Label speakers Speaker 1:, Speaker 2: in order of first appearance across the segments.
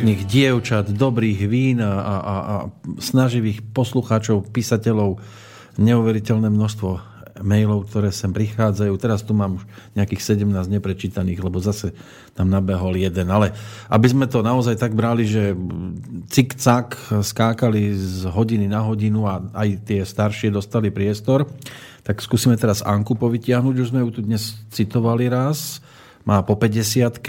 Speaker 1: pekných dievčat, dobrých vín a, a,
Speaker 2: a snaživých poslucháčov, písateľov, neuveriteľné množstvo mailov, ktoré sem prichádzajú. Teraz tu mám už nejakých 17 neprečítaných, lebo zase tam nabehol jeden. Ale aby sme to naozaj tak brali, že cik-cak skákali z hodiny na hodinu a aj tie staršie dostali priestor, tak skúsime teraz Anku povytiahnuť. Už sme ju tu dnes citovali raz. Má po 50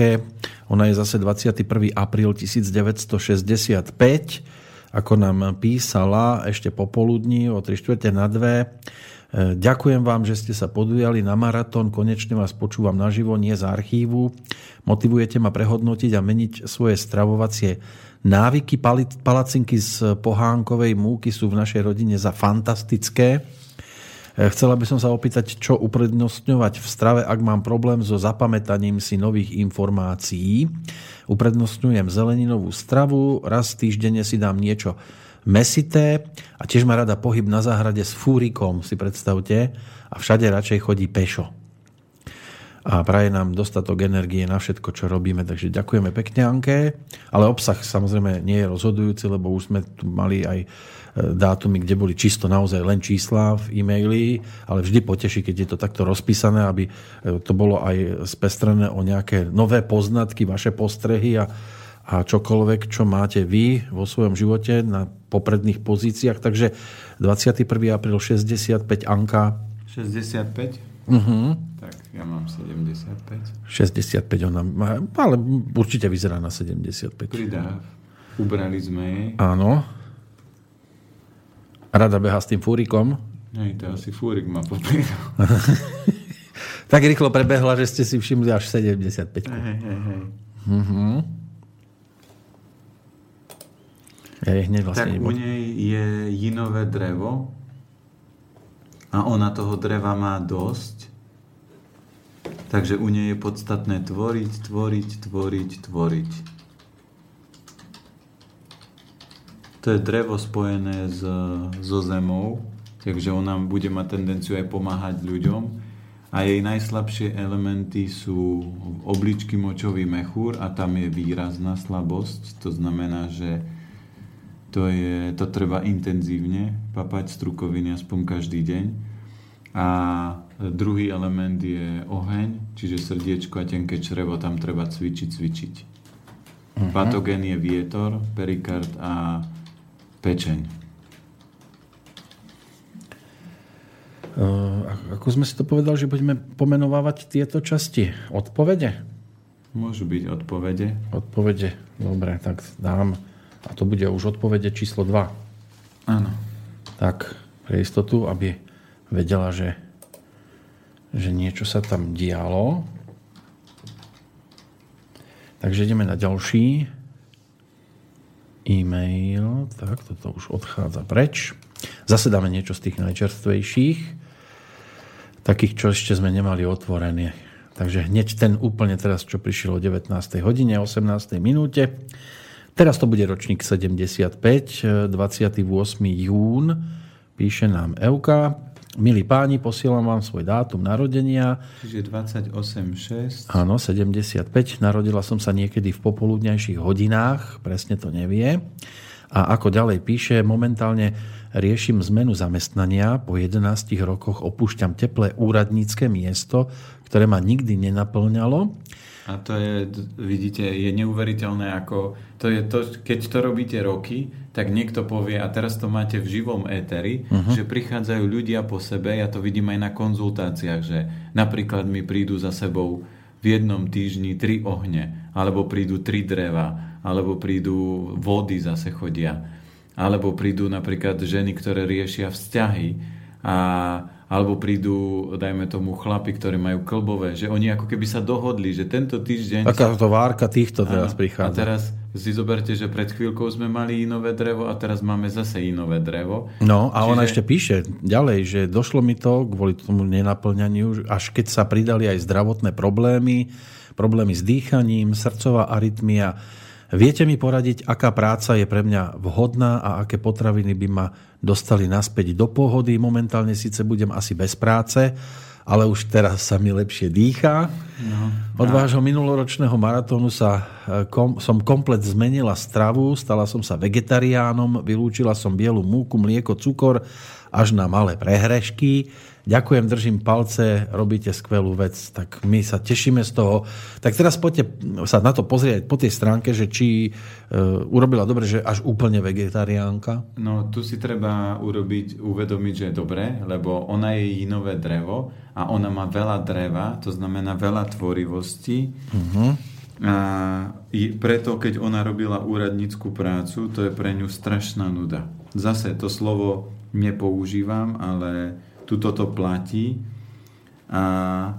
Speaker 2: Ona je zase 21. apríl 1965 ako nám písala ešte popoludní o 3 čtvrte na 2. Ďakujem vám, že ste sa podujali na maratón. Konečne vás počúvam naživo, nie z archívu. Motivujete ma prehodnotiť a meniť svoje stravovacie návyky. Palacinky z pohánkovej múky sú v našej rodine za fantastické. Chcela by som sa opýtať, čo uprednostňovať v strave, ak mám problém so zapamätaním si nových informácií. Uprednostňujem zeleninovú stravu, raz týždenne si dám niečo mesité a tiež má rada pohyb na záhrade s fúrikom, si predstavte, a všade radšej chodí pešo. A praje nám dostatok energie na všetko, čo robíme, takže ďakujeme pekne Anke, ale obsah samozrejme nie je rozhodujúci, lebo už sme tu mali aj dátumy, kde boli čisto naozaj len čísla v e-maili, ale vždy poteší, keď je to takto rozpísané, aby to bolo aj spestrené o nejaké nové poznatky, vaše postrehy a, a čokoľvek, čo máte vy vo svojom živote na popredných pozíciách. Takže 21. apríl 65 Anka.
Speaker 3: 65?
Speaker 2: Uh-huh.
Speaker 3: Tak ja mám 75.
Speaker 2: 65 ona má, ale určite vyzerá na 75.
Speaker 3: Pridá. Ubrali sme jej.
Speaker 2: Áno. Rada beha s tým fúrikom.
Speaker 3: Hej, to asi fúrik ma popíral.
Speaker 2: tak rýchlo prebehla, že ste si všimli až 75.
Speaker 3: Hej, hej, hej.
Speaker 2: Uh-huh. Ja je hneď vlastne
Speaker 3: tak u nej je jinové drevo a ona toho dreva má dosť. Takže u nej je podstatné tvoriť, tvoriť, tvoriť, tvoriť. To je drevo spojené s, so zemou, takže ona bude mať tendenciu aj pomáhať ľuďom. A jej najslabšie elementy sú obličky močový mechúr a tam je výrazná slabosť. To znamená, že to, je, to treba intenzívne papať strukoviny aspoň každý deň. A druhý element je oheň, čiže srdiečko a tenké črevo, tam treba cvičiť, cvičiť. Uh-huh. Patogén je vietor, perikard a pečeň.
Speaker 2: Ako sme si to povedali, že budeme pomenovávať tieto časti? Odpovede?
Speaker 3: Môžu byť odpovede.
Speaker 2: Odpovede, dobre, tak dám. A to bude už odpovede číslo 2.
Speaker 3: Áno.
Speaker 2: Tak, pre istotu, aby vedela, že, že niečo sa tam dialo. Takže ideme na ďalší e-mail. Tak, toto už odchádza preč. Zase dáme niečo z tých najčerstvejších. Takých, čo ešte sme nemali otvorené. Takže hneď ten úplne teraz, čo prišiel o 19. hodine, 18. minúte. Teraz to bude ročník 75, 28. jún. Píše nám Euka. Milí páni, posielam vám svoj dátum narodenia.
Speaker 3: Čiže 28.6.
Speaker 2: Áno, 75. Narodila som sa niekedy v popoludňajších hodinách, presne to nevie. A ako ďalej píše, momentálne riešim zmenu zamestnania. Po 11 rokoch opúšťam teplé úradnícke miesto, ktoré ma nikdy nenaplňalo.
Speaker 3: A to je, vidíte, je neuveriteľné, ako to je to, keď to robíte roky, tak niekto povie, a teraz to máte v živom éteri, uh-huh. že prichádzajú ľudia po sebe, ja to vidím aj na konzultáciách, že napríklad mi prídu za sebou v jednom týždni tri ohne, alebo prídu tri dreva, alebo prídu vody zase chodia, alebo prídu napríklad ženy, ktoré riešia vzťahy a alebo prídu, dajme tomu, chlapi, ktorí majú klbové, že oni ako keby sa dohodli, že tento týždeň...
Speaker 2: Taká to várka týchto teraz prichádza.
Speaker 3: A teraz si zoberte, že pred chvíľkou sme mali inové drevo a teraz máme zase inové drevo.
Speaker 2: No a Čiže... ona ešte píše ďalej, že došlo mi to kvôli tomu nenaplňaniu, až keď sa pridali aj zdravotné problémy, problémy s dýchaním, srdcová arytmia. Viete mi poradiť, aká práca je pre mňa vhodná a aké potraviny by ma dostali naspäť do pohody? Momentálne síce budem asi bez práce, ale už teraz sa mi lepšie dýchá. No, Od vášho minuloročného maratónu sa e, kom, som komplet zmenila stravu, stala som sa vegetariánom, vylúčila som bielu múku, mlieko, cukor až na malé prehrešky. Ďakujem, držím palce, robíte skvelú vec, tak my sa tešíme z toho. Tak teraz poďte sa na to pozrieť po tej stránke, že či e, urobila dobre, že až úplne vegetariánka.
Speaker 3: No tu si treba urobiť, uvedomiť, že je dobre, lebo ona je inové drevo a ona má veľa dreva, to znamená veľa tvorivosti. Uh-huh. A preto, keď ona robila úradnícku prácu, to je pre ňu strašná nuda. Zase to slovo nepoužívam, ale tuto to platí. A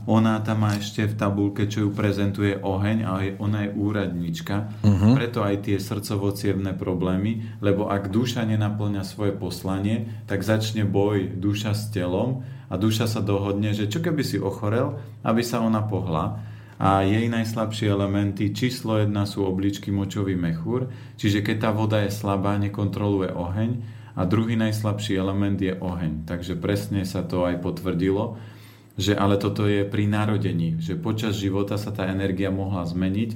Speaker 3: ona tam má ešte v tabulke, čo ju prezentuje oheň, ale ona je úradnička. Uh-huh. Preto aj tie srdcovo problémy, lebo ak duša nenaplňa svoje poslanie, tak začne boj duša s telom a duša sa dohodne, že čo keby si ochorel, aby sa ona pohla. A jej najslabšie elementy číslo jedna sú obličky močový mechúr, čiže keď tá voda je slabá, nekontroluje oheň, a druhý najslabší element je oheň. Takže presne sa to aj potvrdilo, že ale toto je pri narodení, že počas života sa tá energia mohla zmeniť,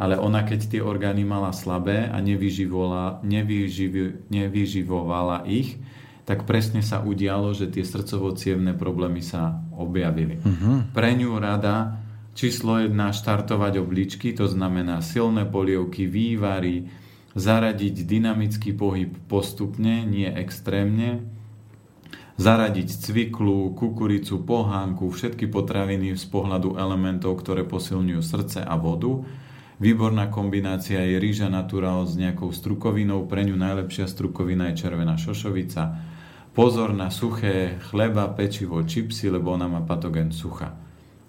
Speaker 3: ale ona keď tie orgány mala slabé a nevyživovala, nevyživ, nevyživovala ich, tak presne sa udialo, že tie srdcovo problémy sa objavili. Uh-huh. Pre ňu rada číslo jedna štartovať obličky, to znamená silné polievky, vývary, zaradiť dynamický pohyb postupne, nie extrémne, zaradiť cviklu, kukuricu, pohánku, všetky potraviny z pohľadu elementov, ktoré posilňujú srdce a vodu. Výborná kombinácia je rýža naturál s nejakou strukovinou, pre ňu najlepšia strukovina je červená šošovica. Pozor na suché chleba, pečivo, čipsy, lebo ona má patogen sucha.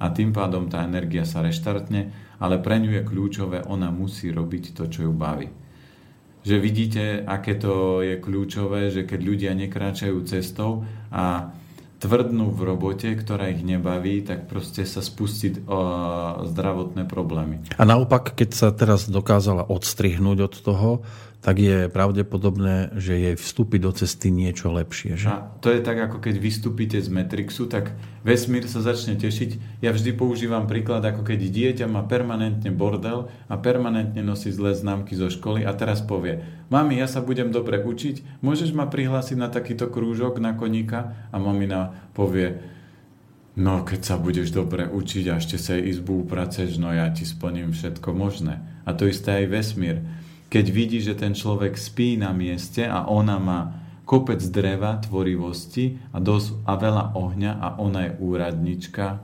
Speaker 3: A tým pádom tá energia sa reštartne, ale pre ňu je kľúčové, ona musí robiť to, čo ju baví že vidíte, aké to je kľúčové, že keď ľudia nekráčajú cestou a tvrdnú v robote, ktorá ich nebaví, tak proste sa spustiť o zdravotné problémy.
Speaker 2: A naopak, keď sa teraz dokázala odstrihnúť od toho, tak je pravdepodobné, že jej vstúpi do cesty niečo lepšie. Že?
Speaker 3: A to je tak, ako keď vystúpite z Matrixu, tak vesmír sa začne tešiť. Ja vždy používam príklad, ako keď dieťa má permanentne bordel a permanentne nosí zlé známky zo školy a teraz povie, mami, ja sa budem dobre učiť, môžeš ma prihlásiť na takýto krúžok na koníka? A mamina povie, no keď sa budeš dobre učiť a ešte sa izbu upraceš, no ja ti splním všetko možné. A to isté aj vesmír keď vidí, že ten človek spí na mieste a ona má kopec dreva, tvorivosti a, dosť, a veľa ohňa a ona je úradnička,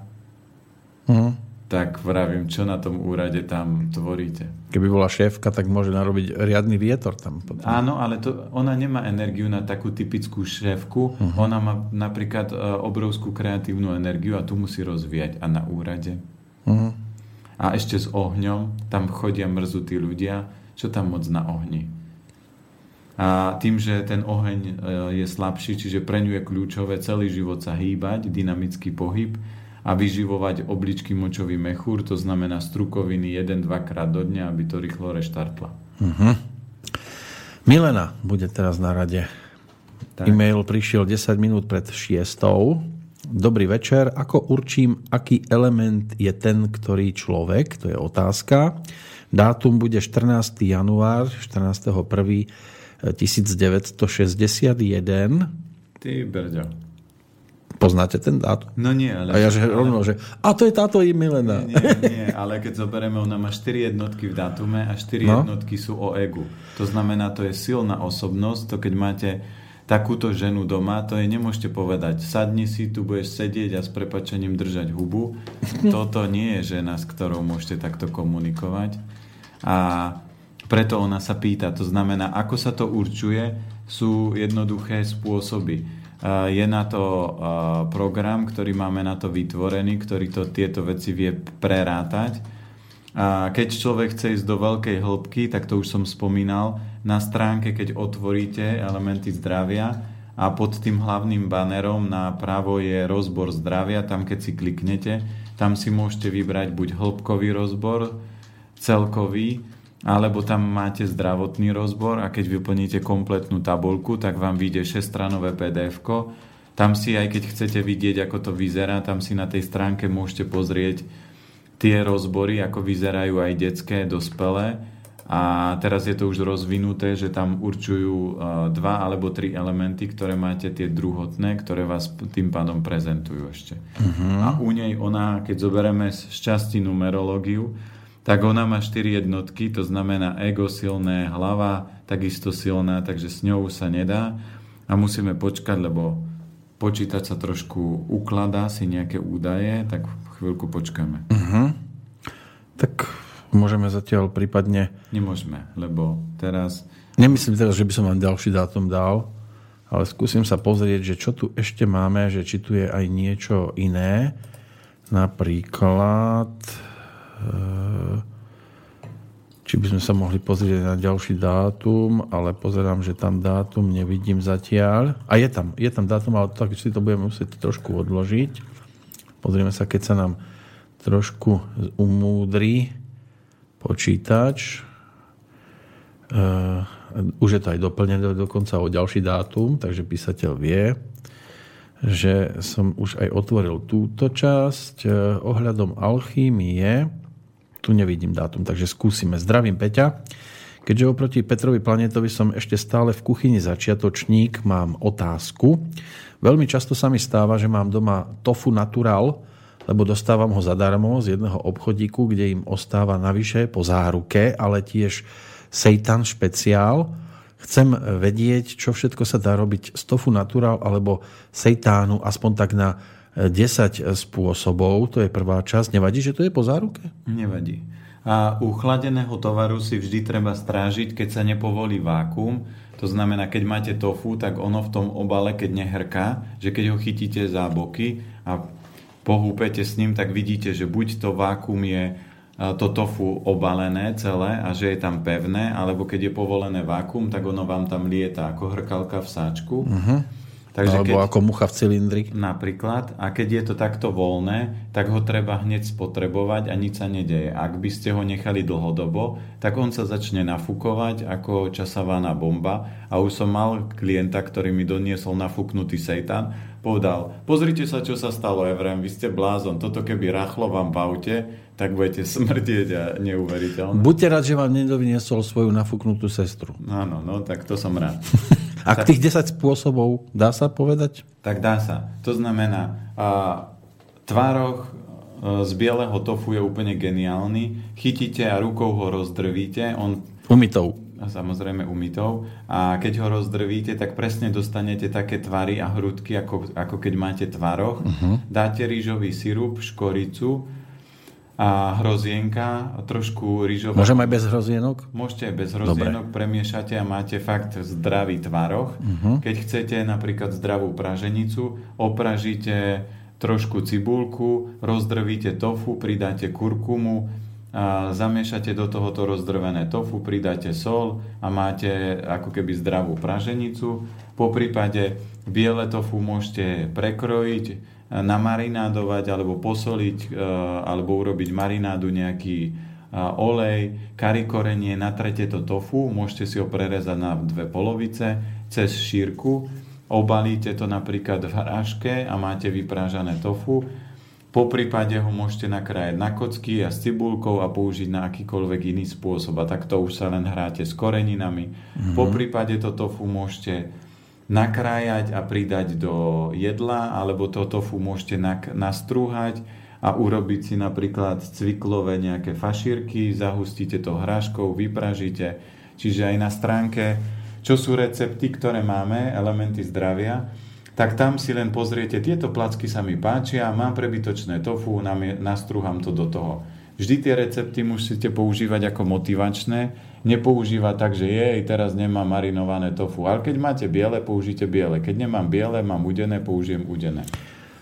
Speaker 3: mm. tak vravím, čo na tom úrade tam tvoríte.
Speaker 2: Keby bola šéfka, tak môže narobiť riadny vietor tam. Potom.
Speaker 3: Áno, ale to, ona nemá energiu na takú typickú šéfku. Uh-huh. Ona má napríklad uh, obrovskú kreatívnu energiu a tu musí rozvíjať. A na úrade. Uh-huh. A ešte s ohňom, tam chodia mrzutí ľudia čo tam moc na ohni. A tým, že ten oheň e, je slabší, čiže pre ňu je kľúčové celý život sa hýbať, dynamický pohyb a vyživovať obličky močový mechúr, to znamená strukoviny 1-2 krát do dňa, aby to rýchlo reštartla. Uh-huh.
Speaker 2: Milena bude teraz na rade. Tak. E-mail prišiel 10 minút pred 6. Dobrý večer. Ako určím, aký element je ten, ktorý človek? To je otázka. Dátum bude 14. január, 14. 1. 1961.
Speaker 3: Ty brďo.
Speaker 2: Poznáte ten dátum?
Speaker 3: No nie, ale...
Speaker 2: A ja že rovno, že a to je táto Milena.
Speaker 3: Nie, nie, ale keď zoberieme, ona má 4 jednotky v dátume a 4 no? jednotky sú o egu. To znamená, to je silná osobnosť, to keď máte takúto ženu doma, to je nemôžete povedať, sadni si, tu budeš sedieť a s prepačením držať hubu. Toto nie je žena, s ktorou môžete takto komunikovať a preto ona sa pýta. To znamená, ako sa to určuje, sú jednoduché spôsoby. Je na to program, ktorý máme na to vytvorený, ktorý to, tieto veci vie prerátať. A keď človek chce ísť do veľkej hĺbky, tak to už som spomínal, na stránke, keď otvoríte elementy zdravia a pod tým hlavným banerom na pravo je rozbor zdravia, tam keď si kliknete, tam si môžete vybrať buď hĺbkový rozbor, celkový, alebo tam máte zdravotný rozbor a keď vyplníte kompletnú tabulku, tak vám vyjde 6-stranové pdf. Tam si, aj keď chcete vidieť, ako to vyzerá, tam si na tej stránke môžete pozrieť tie rozbory, ako vyzerajú aj detské, dospelé. A teraz je to už rozvinuté, že tam určujú e, dva alebo tri elementy, ktoré máte tie druhotné, ktoré vás tým pádom prezentujú ešte. Uh-huh. A u nej ona, keď zoberieme z časti numerológiu, tak ona má 4 jednotky, to znamená ego silné, hlava takisto silná, takže s ňou sa nedá a musíme počkať, lebo počítač sa trošku ukladá si nejaké údaje, tak chvíľku počkáme.
Speaker 2: Uh-huh. Tak môžeme zatiaľ prípadne...
Speaker 3: Nemôžeme, lebo teraz...
Speaker 2: Nemyslím teraz, že by som vám ďalší dátum dal, ale skúsim sa pozrieť, že čo tu ešte máme, že či tu je aj niečo iné. Napríklad či by sme sa mohli pozrieť na ďalší dátum, ale pozerám, že tam dátum nevidím zatiaľ. A je tam, je tam dátum, ale tak si to budeme musieť trošku odložiť. Pozrieme sa, keď sa nám trošku umúdri počítač. Uh, už je to aj doplnené dokonca o ďalší dátum, takže písateľ vie, že som už aj otvoril túto časť. Uh, ohľadom alchýmie tu nevidím dátum, takže skúsime. Zdravím Peťa. Keďže oproti Petrovi Planetovi som ešte stále v kuchyni začiatočník, mám otázku. Veľmi často sa mi stáva, že mám doma tofu natural, lebo dostávam ho zadarmo z jedného obchodíku, kde im ostáva navyše po záruke, ale tiež seitan špeciál. Chcem vedieť, čo všetko sa dá robiť z tofu natural alebo seitánu, aspoň tak na 10 spôsobov, to je prvá časť. Nevadí, že to je po záruke?
Speaker 3: Nevadí. A u chladeného tovaru si vždy treba strážiť, keď sa nepovolí vákum. To znamená, keď máte tofu, tak ono v tom obale, keď nehrká, že keď ho chytíte za boky a pohúpete s ním, tak vidíte, že buď to vákum je to tofu obalené celé a že je tam pevné, alebo keď je povolené vákum, tak ono vám tam lieta ako hrkalka v sáčku. Uh-huh.
Speaker 2: Takže Alebo keď, ako mucha v cylindri.
Speaker 3: Napríklad. A keď je to takto voľné, tak ho treba hneď spotrebovať a nič sa nedeje. Ak by ste ho nechali dlhodobo, tak on sa začne nafúkovať ako časovaná bomba. A už som mal klienta, ktorý mi doniesol nafúknutý seitan. Povedal, pozrite sa, čo sa stalo, Evrem, vy ste blázon. Toto keby rachlo vám v aute, tak budete smrtieť a neuveriteľné.
Speaker 2: Buďte rád, že vám nedovniesol svoju nafúknutú sestru.
Speaker 3: Áno, no tak to som rád.
Speaker 2: A tak, tých 10 spôsobov dá sa povedať?
Speaker 3: Tak dá sa. To znamená, a, tvároch e, z bieleho tofu je úplne geniálny. Chytíte a rukou ho rozdrvíte. On...
Speaker 2: Umytou.
Speaker 3: Samozrejme umytou. A keď ho rozdrvíte, tak presne dostanete také tvary a hrudky, ako, ako keď máte tvaroch. Uh-huh. Dáte rýžový sirup, škoricu, a hrozienka, trošku rýžová.
Speaker 2: Môžem aj bez hrozienok?
Speaker 3: Môžete aj bez hrozienok, Dobre. premiešate a máte fakt zdravý tvaroch. Uh-huh. Keď chcete napríklad zdravú praženicu, opražíte trošku cibulku, rozdrvíte tofu, pridáte kurkumu, a zamiešate do tohoto rozdrvené tofu, pridáte sol a máte ako keby zdravú praženicu. Po prípade biele tofu môžete prekrojiť, namarinádovať alebo posoliť e, alebo urobiť marinádu nejaký e, olej, kari korenie, natrete to tofu, môžete si ho prerezať na dve polovice cez šírku, obalíte to napríklad v hráške a máte vyprážané tofu, po prípade ho môžete nakrájať na kocky a s cibulkou a použiť na akýkoľvek iný spôsob. A takto už sa len hráte s koreninami. Mm-hmm. Po prípade to tofu môžete nakrájať a pridať do jedla, alebo to tofu môžete nastrúhať a urobiť si napríklad cviklové nejaké fašírky, zahustíte to hráškou, vypražíte. Čiže aj na stránke, čo sú recepty, ktoré máme, elementy zdravia, tak tam si len pozriete, tieto placky sa mi páčia, mám prebytočné tofu, nastrúham to do toho. Vždy tie recepty musíte používať ako motivačné, nepoužíva tak, že jej, teraz nemám marinované tofu. Ale keď máte biele, použite biele. Keď nemám biele, mám udené, použijem udené.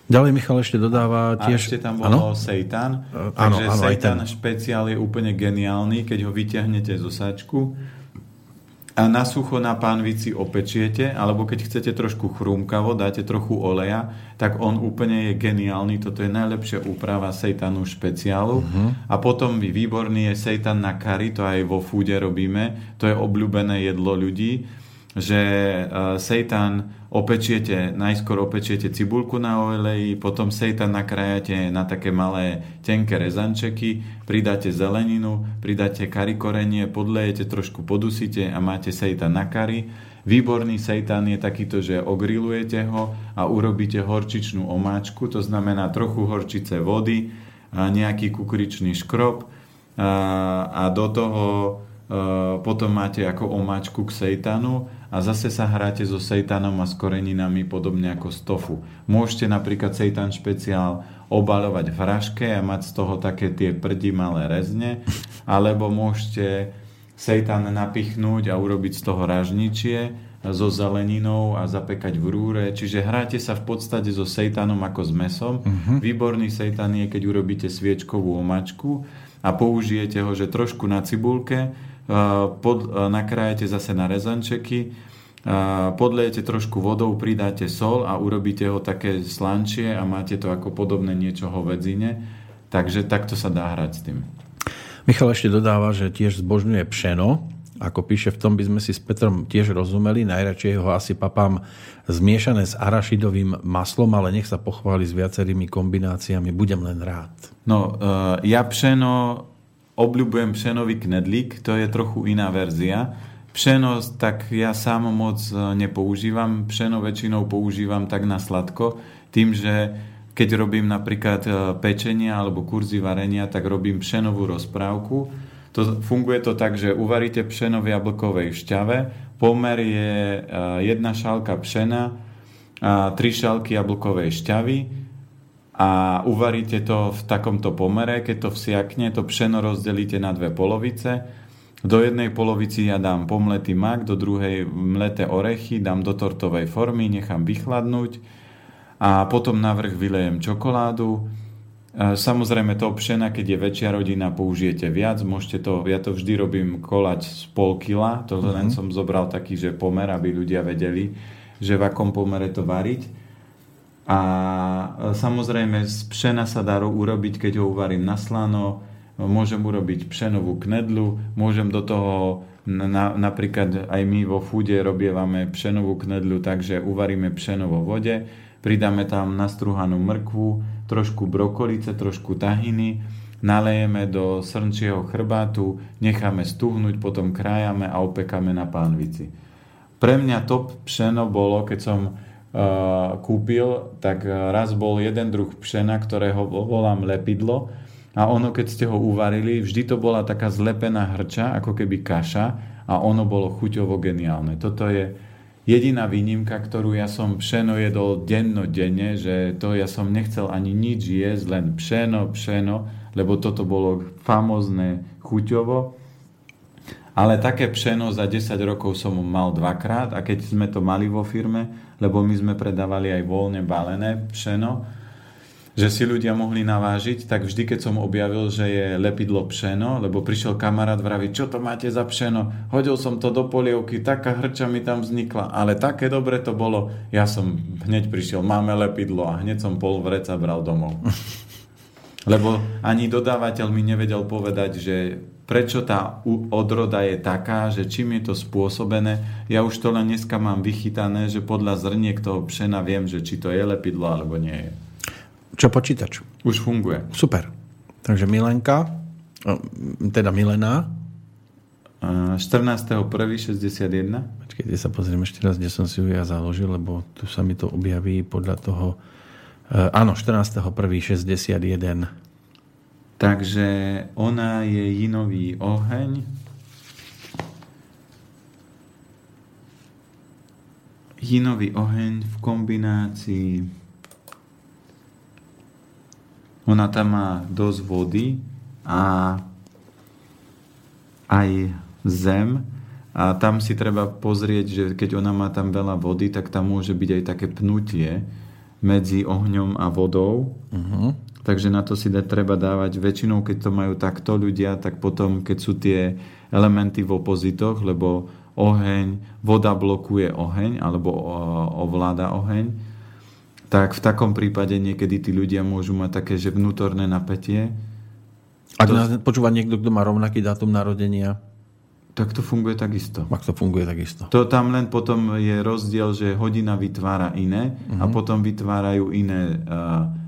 Speaker 2: Ďalej Michal ešte dodáva
Speaker 3: A
Speaker 2: tiež...
Speaker 3: ešte tam bolo
Speaker 2: Áno?
Speaker 3: seitan. Takže
Speaker 2: áno, aj
Speaker 3: seitan špeciál je úplne geniálny, keď ho vyťahnete zo sačku a na sucho na pánvici opečiete, alebo keď chcete trošku chrúmkavo, dáte trochu oleja, tak on úplne je geniálny. Toto je najlepšia úprava seitanu špeciálu. Uh-huh. A potom výborný je seitan na kari, to aj vo fúde robíme. To je obľúbené jedlo ľudí že uh, seitan opečiete, najskôr opečiete cibulku na oleji, potom seitan nakrájate na také malé tenké rezančeky, pridáte zeleninu, pridáte kari korenie, podlejete, trošku podusíte a máte seitan na kari. Výborný seitan je takýto, že ogrilujete ho a urobíte horčičnú omáčku, to znamená trochu horčice vody, nejaký kukuričný škrob a, do toho Uh, potom máte ako omáčku k sejtanu a zase sa hráte so sejtanom a s koreninami podobne ako z tofu. Môžete napríklad sejtan špeciál obalovať v hraške a mať z toho také tie prdi malé rezne, alebo môžete sejtan napichnúť a urobiť z toho ražničie so zeleninou a zapekať v rúre. Čiže hráte sa v podstate so sejtanom ako s mesom. Uh-huh. Výborný sejtan je, keď urobíte sviečkovú omačku a použijete ho, že trošku na cibulke, pod, nakrájate zase na rezančeky, podlejete trošku vodou, pridáte sol a urobíte ho také slančie a máte to ako podobné niečo hovedzine. Takže takto sa dá hrať s tým.
Speaker 2: Michal ešte dodáva, že tiež zbožňuje pšeno. Ako píše, v tom by sme si s Petrom tiež rozumeli. Najradšej ho asi papám zmiešané s arašidovým maslom, ale nech sa pochváli s viacerými kombináciami. Budem len rád.
Speaker 3: No, uh, ja pšeno obľúbujem pšenový knedlík, to je trochu iná verzia. Pšeno, tak ja sám moc e, nepoužívam. Pšeno väčšinou používam tak na sladko, tým, že keď robím napríklad e, pečenia alebo kurzy varenia, tak robím pšenovú rozprávku. To, funguje to tak, že uvaríte pšeno v jablkovej šťave, pomer je e, jedna šálka pšena a tri šálky jablkovej šťavy, a uvaríte to v takomto pomere, keď to vsiakne, to pšeno rozdelíte na dve polovice. Do jednej polovici ja dám pomletý mak, do druhej mleté orechy, dám do tortovej formy, nechám vychladnúť a potom na vrch vylejem čokoládu. Samozrejme to pšena, keď je väčšia rodina, použijete viac. Môžete to, ja to vždy robím kolať z pol kila, to mm-hmm. len som zobral taký, že pomer, aby ľudia vedeli, že v akom pomere to variť. A e, samozrejme z pšena sa dá urobiť, keď ho uvarím na slano, môžem urobiť pšenovú knedlu, môžem do toho na, napríklad aj my vo fúde robievame pšenovú knedlu, takže uvaríme pšeno vo vode, pridáme tam nastruhanú mrkvu, trošku brokolice, trošku tahiny, nalejeme do srnčieho chrbátu, necháme stuhnúť, potom krájame a opekáme na pánvici. Pre mňa top pšeno bolo, keď som kúpil, tak raz bol jeden druh pšena, ktorého volám lepidlo a ono, keď ste ho uvarili, vždy to bola taká zlepená hrča, ako keby kaša a ono bolo chuťovo geniálne. Toto je jediná výnimka, ktorú ja som pšeno jedol denne, že to ja som nechcel ani nič jesť, len pšeno, pšeno, lebo toto bolo famozné chuťovo. Ale také pšeno za 10 rokov som mal dvakrát a keď sme to mali vo firme, lebo my sme predávali aj voľne balené pšeno, že si ľudia mohli navážiť, tak vždy, keď som objavil, že je lepidlo pšeno, lebo prišiel kamarát vraviť, čo to máte za pšeno, hodil som to do polievky, taká hrča mi tam vznikla, ale také dobre to bolo, ja som hneď prišiel, máme lepidlo. A hneď som pol vreca bral domov. Lebo ani dodávateľ mi nevedel povedať, že prečo tá odroda je taká, že čím je to spôsobené. Ja už to len dneska mám vychytané, že podľa zrniek toho pšena viem, že či to je lepidlo alebo nie je.
Speaker 2: Čo počítač?
Speaker 3: Už funguje.
Speaker 2: Super. Takže Milenka, teda Milena.
Speaker 3: 14.1.61.
Speaker 2: Počkejte sa pozriem ešte raz, kde som si ju ja založil, lebo tu sa mi to objaví podľa toho... E, áno, 14.1.61.
Speaker 3: Takže ona je jinový oheň. Jinový oheň v kombinácii ona tam má dosť vody a aj zem a tam si treba pozrieť, že keď ona má tam veľa vody, tak tam môže byť aj také pnutie, medzi ohňom a vodou. Uh-huh. Takže na to si da, treba dávať väčšinou, keď to majú takto ľudia, tak potom, keď sú tie elementy v opozitoch, lebo oheň, voda blokuje oheň alebo ovláda oheň, tak v takom prípade niekedy tí ľudia môžu mať také, že vnútorné napätie.
Speaker 2: Ak to... počúva niekto, kto má rovnaký dátum narodenia?
Speaker 3: Tak to funguje takisto.
Speaker 2: Ak to funguje takisto.
Speaker 3: To tam len potom je rozdiel, že hodina vytvára iné uh-huh. a mhm. potom vytvárajú iné uh, uh,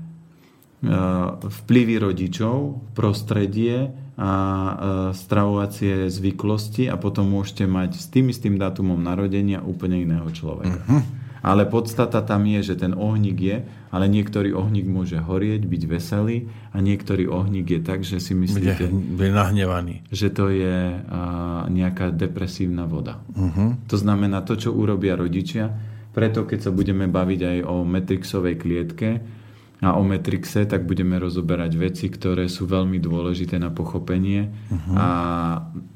Speaker 3: vplyvy rodičov, prostredie a uh, stravovacie zvyklosti a potom môžete mať s tým istým dátumom narodenia úplne iného človeka. Uh-huh. Ale podstata tam je, že ten ohník je, ale niektorý ohník môže horieť, byť veselý a niektorý ohník je tak, že si myslíte,
Speaker 2: je nahnevaný.
Speaker 3: že to je uh, nejaká depresívna voda. Uh-huh. To znamená to, čo urobia rodičia, preto keď sa budeme baviť aj o metrixovej klietke, a o Metrixe, tak budeme rozoberať veci, ktoré sú veľmi dôležité na pochopenie. Uh-huh. A,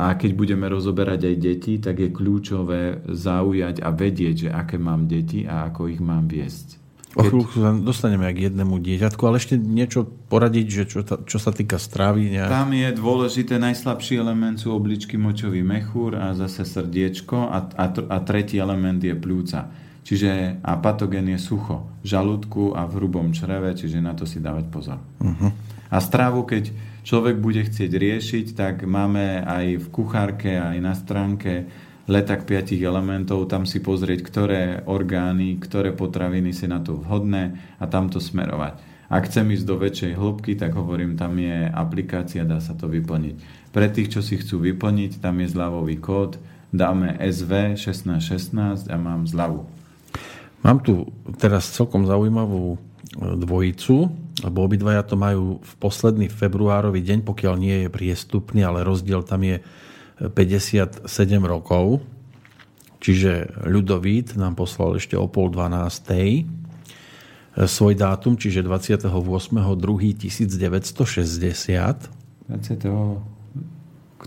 Speaker 3: a keď budeme rozoberať aj deti, tak je kľúčové zaujať a vedieť, že aké mám deti a ako ich mám viesť.
Speaker 2: O chvíľku sa dostaneme k jednému dieťatku, ale ešte niečo poradiť, že čo, čo sa týka stravy. Nejak...
Speaker 3: Tam je dôležité, najslabší element sú obličky, močový mechúr a zase srdiečko a, a, a tretí element je plúca. Čiže a patogén je sucho v žalúdku a v hrubom čreve, čiže na to si dávať pozor. Uh-huh. A stravu, keď človek bude chcieť riešiť, tak máme aj v kuchárke, aj na stránke letak piatich elementov, tam si pozrieť, ktoré orgány, ktoré potraviny si na to vhodné a tam to smerovať. Ak chcem ísť do väčšej hĺbky, tak hovorím, tam je aplikácia, dá sa to vyplniť. Pre tých, čo si chcú vyplniť, tam je zľavový kód, dáme SV 1616 a mám zľavu.
Speaker 2: Mám tu teraz celkom zaujímavú e, dvojicu, lebo obidvaja to majú v posledný februárový deň, pokiaľ nie je priestupný, ale rozdiel tam je 57 rokov. Čiže Ľudovít nám poslal ešte o pol 12. E, svoj dátum, čiže 28.2.1960.
Speaker 3: 20.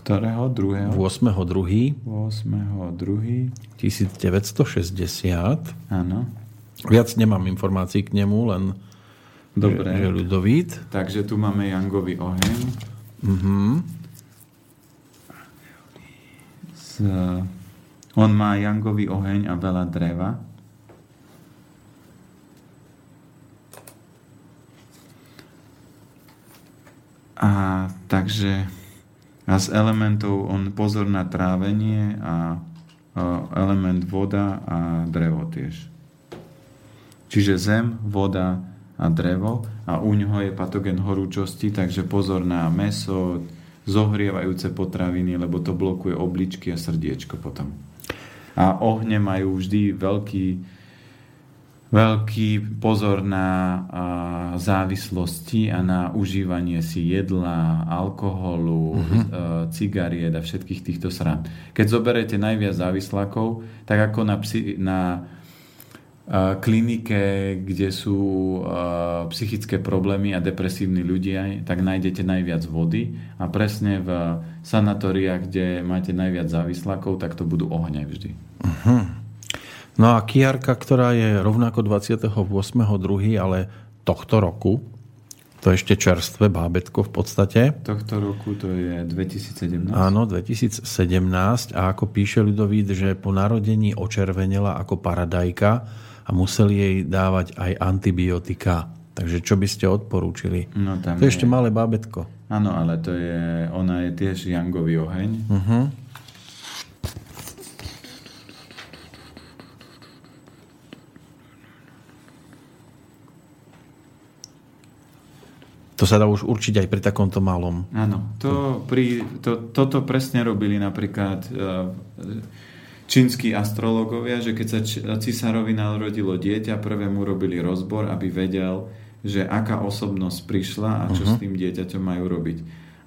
Speaker 3: Ktorého? Druhého?
Speaker 2: 8.2.
Speaker 3: 8.2.
Speaker 2: 1960.
Speaker 3: Áno.
Speaker 2: Viac nemám informácií k nemu, len
Speaker 3: Dobre.
Speaker 2: že, že ľudovít.
Speaker 3: Takže tu máme Jangový oheň.
Speaker 2: Uh-huh.
Speaker 3: Z, on má Jangový oheň a veľa dreva. A takže a z elementov on pozor na trávenie a element voda a drevo tiež. Čiže zem, voda a drevo a u ňoho je patogen horúčosti, takže pozor na meso, zohrievajúce potraviny, lebo to blokuje obličky a srdiečko potom. A ohne majú vždy veľký veľký pozor na závislosti a na užívanie si jedla, alkoholu, mm-hmm. cigariet a všetkých týchto srán. Keď zoberete najviac závislakov, tak ako na, psi, na klinike, kde sú psychické problémy a depresívni ľudia, tak nájdete najviac vody a presne v sanatóriách, kde máte najviac závislakov, tak to budú ohne vždy.
Speaker 2: Uh-huh. No a Kiarka, ktorá je rovnako 28.2., ale tohto roku, to je ešte čerstvé bábetko v podstate.
Speaker 3: Tohto roku to je 2017?
Speaker 2: Áno, 2017 a ako píše Ľudovít, že po narodení očervenela ako paradajka a museli jej dávať aj antibiotika. Takže čo by ste odporúčili?
Speaker 3: No, tam
Speaker 2: to je, je ešte malé bábetko.
Speaker 3: Áno, ale to je, ona je tiež jangový oheň.
Speaker 2: Uh-huh. To sa dá už určiť aj pri takomto malom.
Speaker 3: Áno, to pri, to, toto presne robili napríklad e, čínsky astrologovia, že keď sa cisárovi narodilo dieťa, prvé mu robili rozbor, aby vedel, že aká osobnosť prišla a čo uh-huh. s tým dieťaťom majú robiť.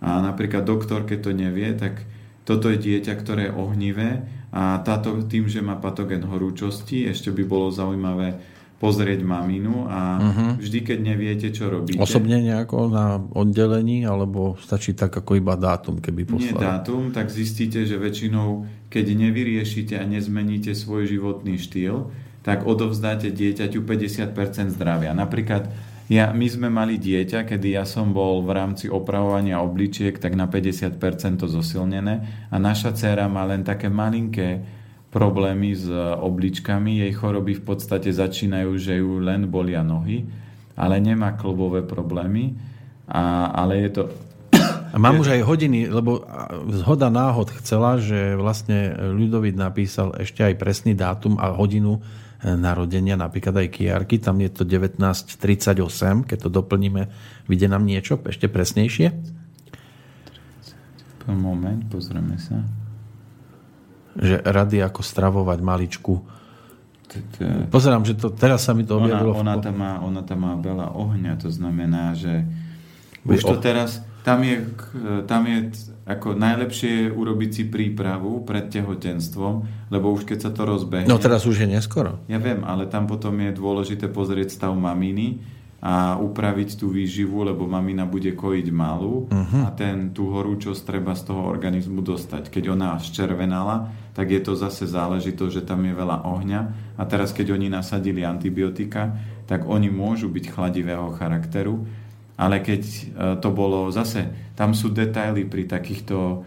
Speaker 3: A napríklad doktor, keď to nevie, tak toto je dieťa, ktoré je ohnivé a táto, tým, že má patogen horúčosti, ešte by bolo zaujímavé pozrieť maminu a uh-huh. vždy, keď neviete, čo robíte.
Speaker 2: Osobne nejako na oddelení, alebo stačí tak ako iba dátum, keby poslali?
Speaker 3: Nie dátum, tak zistíte, že väčšinou, keď nevyriešite a nezmeníte svoj životný štýl, tak odovzdáte dieťaťu 50% zdravia. Napríklad ja, my sme mali dieťa, kedy ja som bol v rámci opravovania obličiek tak na 50% to zosilnené a naša dcéra má len také malinké problémy s obličkami. Jej choroby v podstate začínajú, že ju len bolia nohy, ale nemá klbové problémy. A, ale je to
Speaker 2: a mám už aj hodiny, lebo zhoda náhod chcela, že vlastne Ľudovit napísal ešte aj presný dátum a hodinu e, narodenia, napríklad aj Kiarky, tam je to 1938, keď to doplníme, vyjde nám niečo ešte presnejšie?
Speaker 3: Moment, pozrieme sa.
Speaker 2: Že rady ako stravovať maličku. Pozerám, že to, teraz sa mi to objavilo.
Speaker 3: Ona, ona, tam má, ona tam má veľa ohňa, to znamená, že už to teraz tam je, tam je ako najlepšie urobiť si prípravu pred tehotenstvom, lebo už keď sa to rozbehne...
Speaker 2: No teraz už je neskoro.
Speaker 3: Ja viem, ale tam potom je dôležité pozrieť stav maminy a upraviť tú výživu, lebo mamina bude kojiť malú uh-huh. a ten, tú horúčosť treba z toho organizmu dostať. Keď ona ščervenala, tak je to zase záležitosť, že tam je veľa ohňa a teraz keď oni nasadili antibiotika, tak oni môžu byť chladivého charakteru, ale keď e, to bolo zase, tam sú detaily pri takýchto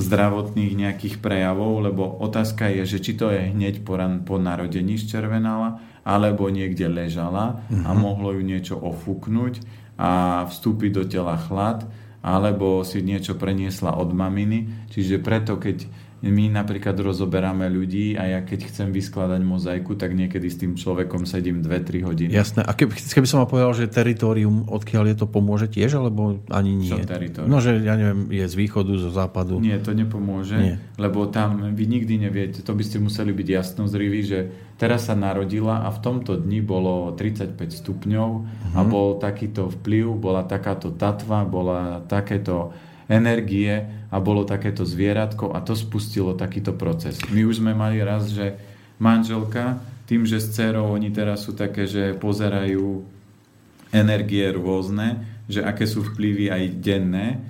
Speaker 3: zdravotných nejakých prejavov, lebo otázka je, že či to je hneď po, ran, po narodení červenala, alebo niekde ležala a uh-huh. mohlo ju niečo ofúknuť a vstúpiť do tela chlad, alebo si niečo preniesla od maminy. Čiže preto, keď my napríklad rozoberáme ľudí a ja keď chcem vyskladať mozaiku, tak niekedy s tým človekom sedím 2-3 hodiny.
Speaker 2: Jasné. A keby, keby som vám povedal, že teritorium, odkiaľ je to, pomôže tiež, alebo ani nie?
Speaker 3: Čo teritorium?
Speaker 2: No, že ja neviem, je z východu, zo západu.
Speaker 3: Nie, to nepomôže, nie. lebo tam vy nikdy neviete, to by ste museli byť jasnozriví, že teraz sa narodila a v tomto dni bolo 35 stupňov uh-huh. a mhm. bol takýto vplyv, bola takáto tatva, bola takéto energie a bolo takéto zvieratko a to spustilo takýto proces. My už sme mali raz, že manželka, tým, že s dcerou oni teraz sú také, že pozerajú energie rôzne, že aké sú vplyvy aj denné,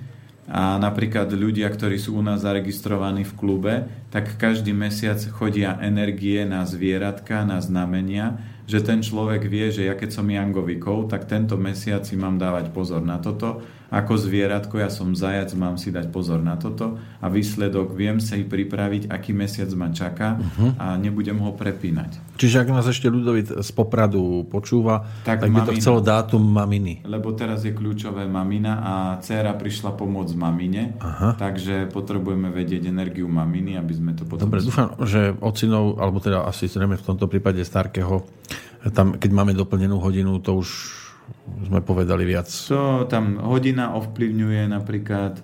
Speaker 3: a napríklad ľudia, ktorí sú u nás zaregistrovaní v klube, tak každý mesiac chodia energie na zvieratka, na znamenia, že ten človek vie, že ja keď som Jangovikov, tak tento mesiac si mám dávať pozor na toto ako zvieratko, ja som zajac, mám si dať pozor na toto a výsledok viem sa i pripraviť, aký mesiac ma čaká uh-huh. a nebudem ho prepínať.
Speaker 2: Čiže ak nás ešte ľudovit z Popradu počúva, tak, tak by to chcelo dátum maminy.
Speaker 3: Lebo teraz je kľúčové mamina a dcera prišla pomôcť mamine, Aha. takže potrebujeme vedieť energiu maminy, aby sme to potom...
Speaker 2: Dobre, dúfam, že ocinov, alebo teda asi zrejme v tomto prípade Starkého, tam, keď máme doplnenú hodinu, to už sme povedali viac.
Speaker 3: To tam hodina ovplyvňuje napríklad a,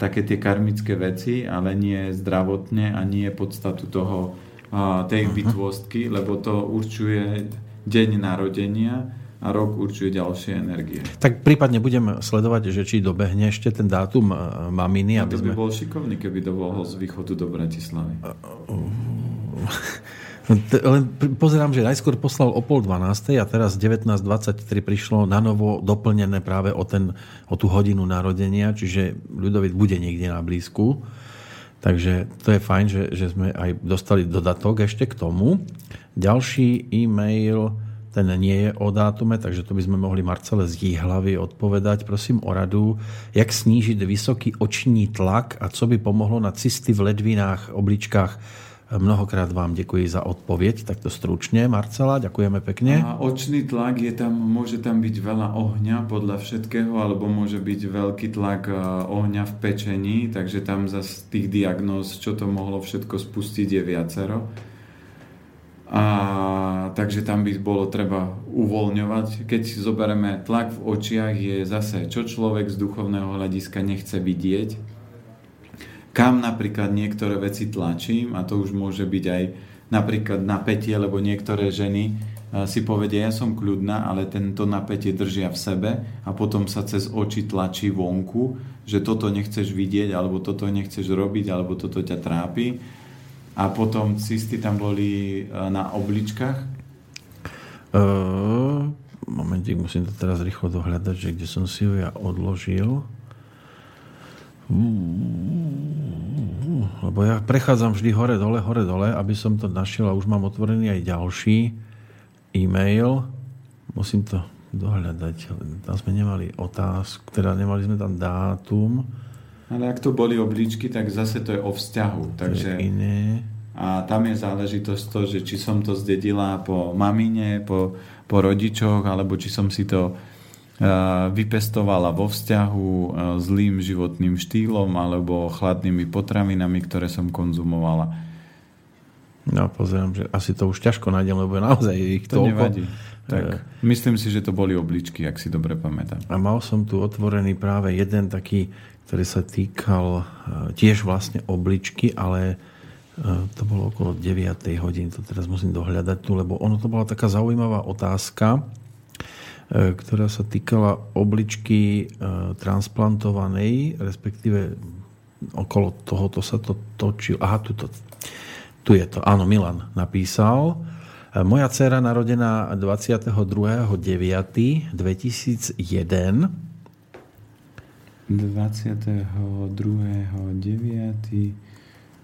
Speaker 3: také tie karmické veci, ale nie zdravotne a nie podstatu toho, a, tej uh-huh. bytvostky, lebo to určuje deň narodenia a rok určuje ďalšie energie.
Speaker 2: Tak prípadne budem sledovať, že či dobehne ešte ten dátum maminy.
Speaker 3: Aby to by sme... bol šikovný, keby bol z východu do Bratislavy.
Speaker 2: Len pozerám, že najskôr poslal o pol 12. a teraz 19.23 prišlo na novo doplnené práve o, ten, o tú hodinu narodenia, čiže ľudovit bude niekde na blízku. Takže to je fajn, že, že sme aj dostali dodatok ešte k tomu. Ďalší e-mail, ten nie je o dátume, takže to by sme mohli Marcele z hlavy odpovedať. Prosím o radu, jak snížiť vysoký oční tlak a co by pomohlo na cysty v ledvinách, obličkách Mnohokrát vám ďakujem za odpoveď, takto stručne. Marcela, ďakujeme pekne.
Speaker 3: A očný tlak je tam, môže tam byť veľa ohňa podľa všetkého, alebo môže byť veľký tlak e, ohňa v pečení, takže tam za tých diagnóz, čo to mohlo všetko spustiť, je viacero. A takže tam by bolo treba uvoľňovať. Keď si zoberieme tlak v očiach, je zase, čo človek z duchovného hľadiska nechce vidieť, kam napríklad niektoré veci tlačím a to už môže byť aj napríklad napätie, lebo niektoré ženy eh, si povedia, ja som kľudná, ale tento napätie držia v sebe a potom sa cez oči tlačí vonku, že toto nechceš vidieť, alebo toto nechceš robiť, alebo toto ťa trápi. A potom cysty tam boli eh, na obličkách?
Speaker 2: Uh, momentík, musím to teraz rýchlo dohľadať, že kde som si ju ja odložil. Lebo ja prechádzam vždy hore, dole, hore, dole, aby som to našiel a už mám otvorený aj ďalší e-mail. Musím to dohľadať. Tam sme nemali otázku, teda nemali sme tam dátum.
Speaker 3: Ale ak to boli obličky, tak zase to je o vzťahu. Takže...
Speaker 2: iné.
Speaker 3: A tam je záležitosť to, že či som to zdedila po mamine, po, po rodičoch, alebo či som si to vypestovala vo vzťahu zlým životným štýlom alebo chladnými potravinami, ktoré som konzumovala.
Speaker 2: No pozerám, že asi to už ťažko nájdem, lebo naozaj ich
Speaker 3: to
Speaker 2: toľko.
Speaker 3: nevadí. Tak, e... myslím si, že to boli obličky, ak si dobre pamätám.
Speaker 2: A mal som tu otvorený práve jeden taký, ktorý sa týkal tiež vlastne obličky, ale to bolo okolo 9. hodiny, to teraz musím dohľadať tu, lebo ono to bola taká zaujímavá otázka, ktorá sa týkala obličky e, transplantovanej, respektíve okolo tohoto sa to točil. Aha, tu, to, tu je to. Áno, Milan napísal. E, moja dcera narodená 22.9.2001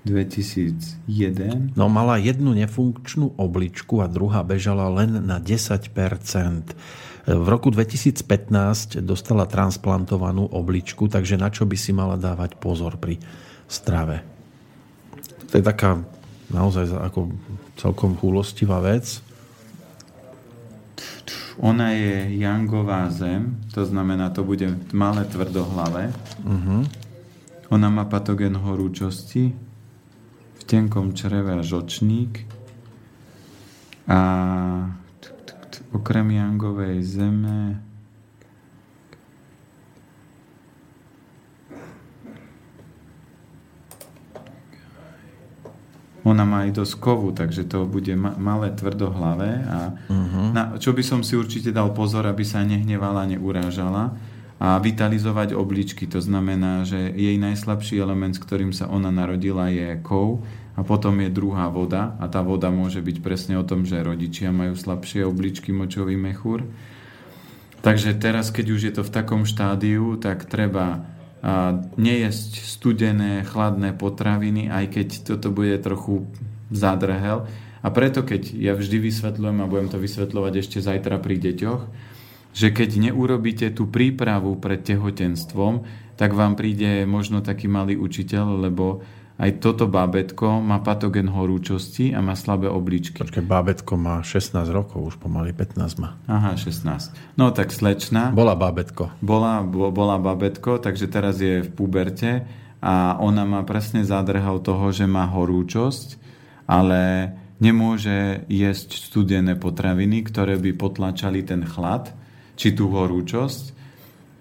Speaker 2: 2001. No mala jednu nefunkčnú obličku a druhá bežala len na 10%. V roku 2015 dostala transplantovanú obličku, takže na čo by si mala dávať pozor pri strave? To je taká naozaj ako celkom chúlostivá vec.
Speaker 3: Ona je jangová zem, to znamená, to bude malé tvrdohlavé. Uh-huh. Ona má patogen horúčosti, v tenkom čreve a žočník. A okrem Jangovej zeme. Ona má aj dosť kovu, takže to bude ma- malé tvrdohlavé a uh-huh. na, čo by som si určite dal pozor, aby sa nehnevala, neurážala a vitalizovať obličky, to znamená, že jej najslabší element, s ktorým sa ona narodila je kov a potom je druhá voda a tá voda môže byť presne o tom, že rodičia majú slabšie obličky, močový mechúr. Takže teraz, keď už je to v takom štádiu, tak treba nejesť studené, chladné potraviny, aj keď toto bude trochu zadrhel. A preto, keď ja vždy vysvetľujem, a budem to vysvetľovať ešte zajtra pri deťoch, že keď neurobíte tú prípravu pred tehotenstvom, tak vám príde možno taký malý učiteľ, lebo aj toto bábetko má patogen horúčosti a má slabé obličky.
Speaker 2: Počkej, bábetko má 16 rokov, už pomaly 15 má.
Speaker 3: Aha, 16. No tak slečna.
Speaker 2: Bola bábetko.
Speaker 3: Bola, bo, bola bábetko, takže teraz je v puberte a ona má presne zádrhal toho, že má horúčosť, ale nemôže jesť studené potraviny, ktoré by potlačali ten chlad, či tú horúčosť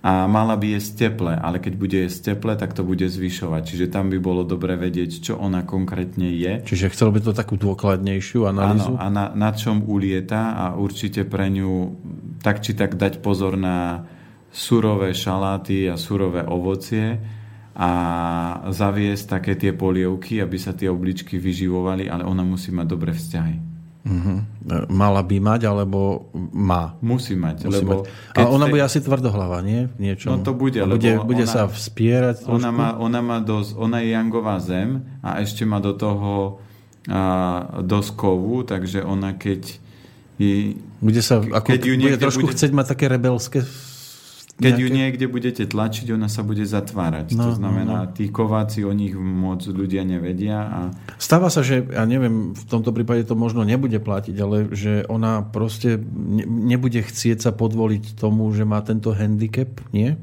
Speaker 3: a mala by jesť teple, ale keď bude jesť teple, tak to bude zvyšovať. Čiže tam by bolo dobre vedieť, čo ona konkrétne je.
Speaker 2: Čiže chcel by to takú dôkladnejšiu analýzu?
Speaker 3: Áno, a na, na čom ulieta a určite pre ňu tak či tak dať pozor na surové šaláty a surové ovocie a zaviesť také tie polievky, aby sa tie obličky vyživovali, ale ona musí mať dobré vzťahy.
Speaker 2: Uh-huh. Mala by mať, alebo má?
Speaker 3: Musí mať. Musí lebo
Speaker 2: mať. A ona te... bude asi tvrdohlava, nie? Niečo.
Speaker 3: No to bude.
Speaker 2: Lebo bude, bude ona, sa vspierať
Speaker 3: Ona má, ona má dosť, ona je jangová zem a ešte má do toho a, dosť kovu, takže ona keď
Speaker 2: je, bude sa, ako, keď ju bude trošku bude... chcieť mať také rebelské
Speaker 3: keď nejaké... ju niekde budete tlačiť, ona sa bude zatvárať. No, to znamená, no, no. tí kováci o nich moc ľudia nevedia. A...
Speaker 2: Stáva sa, že, ja neviem, v tomto prípade to možno nebude platiť, ale že ona proste nebude chcieť sa podvoliť tomu, že má tento handicap, nie?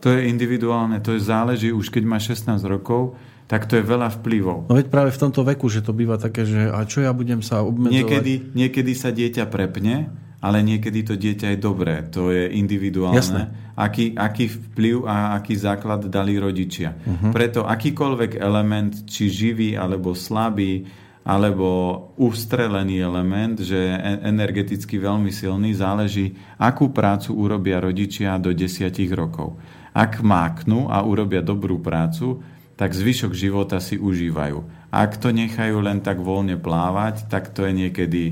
Speaker 3: To je individuálne, to je záleží, už keď má 16 rokov, tak to je veľa vplyvov.
Speaker 2: No veď práve v tomto veku, že to býva také, že a čo ja budem sa obmedzovať?
Speaker 3: Niekedy, niekedy sa dieťa prepne ale niekedy to dieťa je dobré. To je individuálne. Jasné. Aký, aký vplyv a aký základ dali rodičia. Uh-huh. Preto akýkoľvek element, či živý alebo slabý, alebo ustrelený element, že energeticky veľmi silný, záleží, akú prácu urobia rodičia do desiatich rokov. Ak máknú a urobia dobrú prácu, tak zvyšok života si užívajú. Ak to nechajú len tak voľne plávať, tak to je niekedy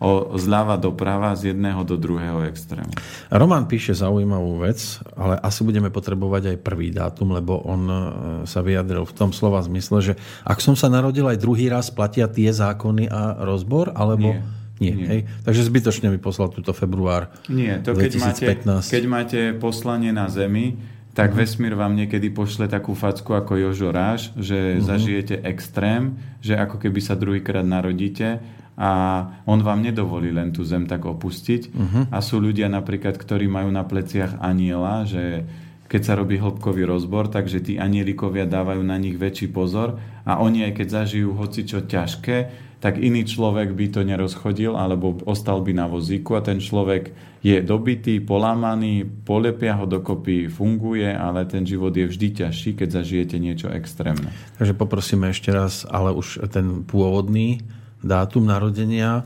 Speaker 3: o, zľava doprava z jedného do druhého extrému.
Speaker 2: Roman píše zaujímavú vec, ale asi budeme potrebovať aj prvý dátum, lebo on e, sa vyjadril v tom slova zmysle, že ak som sa narodil aj druhý raz, platia tie zákony a rozbor, alebo...
Speaker 3: Nie.
Speaker 2: Nie, Nie. Hej? Takže zbytočne mi poslal túto február
Speaker 3: Nie, to
Speaker 2: 2015.
Speaker 3: keď máte, keď máte poslanie na Zemi, tak uh-huh. vesmír vám niekedy pošle takú facku ako Jožo Ráš, že uh-huh. zažijete extrém, že ako keby sa druhýkrát narodíte a on vám nedovolí len tú zem tak opustiť. Uh-huh. A sú ľudia napríklad, ktorí majú na pleciach aniela, že keď sa robí hĺbkový rozbor, takže tí anielikovia dávajú na nich väčší pozor a oni aj keď zažijú hocičo ťažké, tak iný človek by to nerozchodil alebo ostal by na vozíku a ten človek je dobitý, polámaný, polepia ho dokopy, funguje, ale ten život je vždy ťažší, keď zažijete niečo extrémne.
Speaker 2: Takže poprosíme ešte raz, ale už ten pôvodný dátum narodenia, e,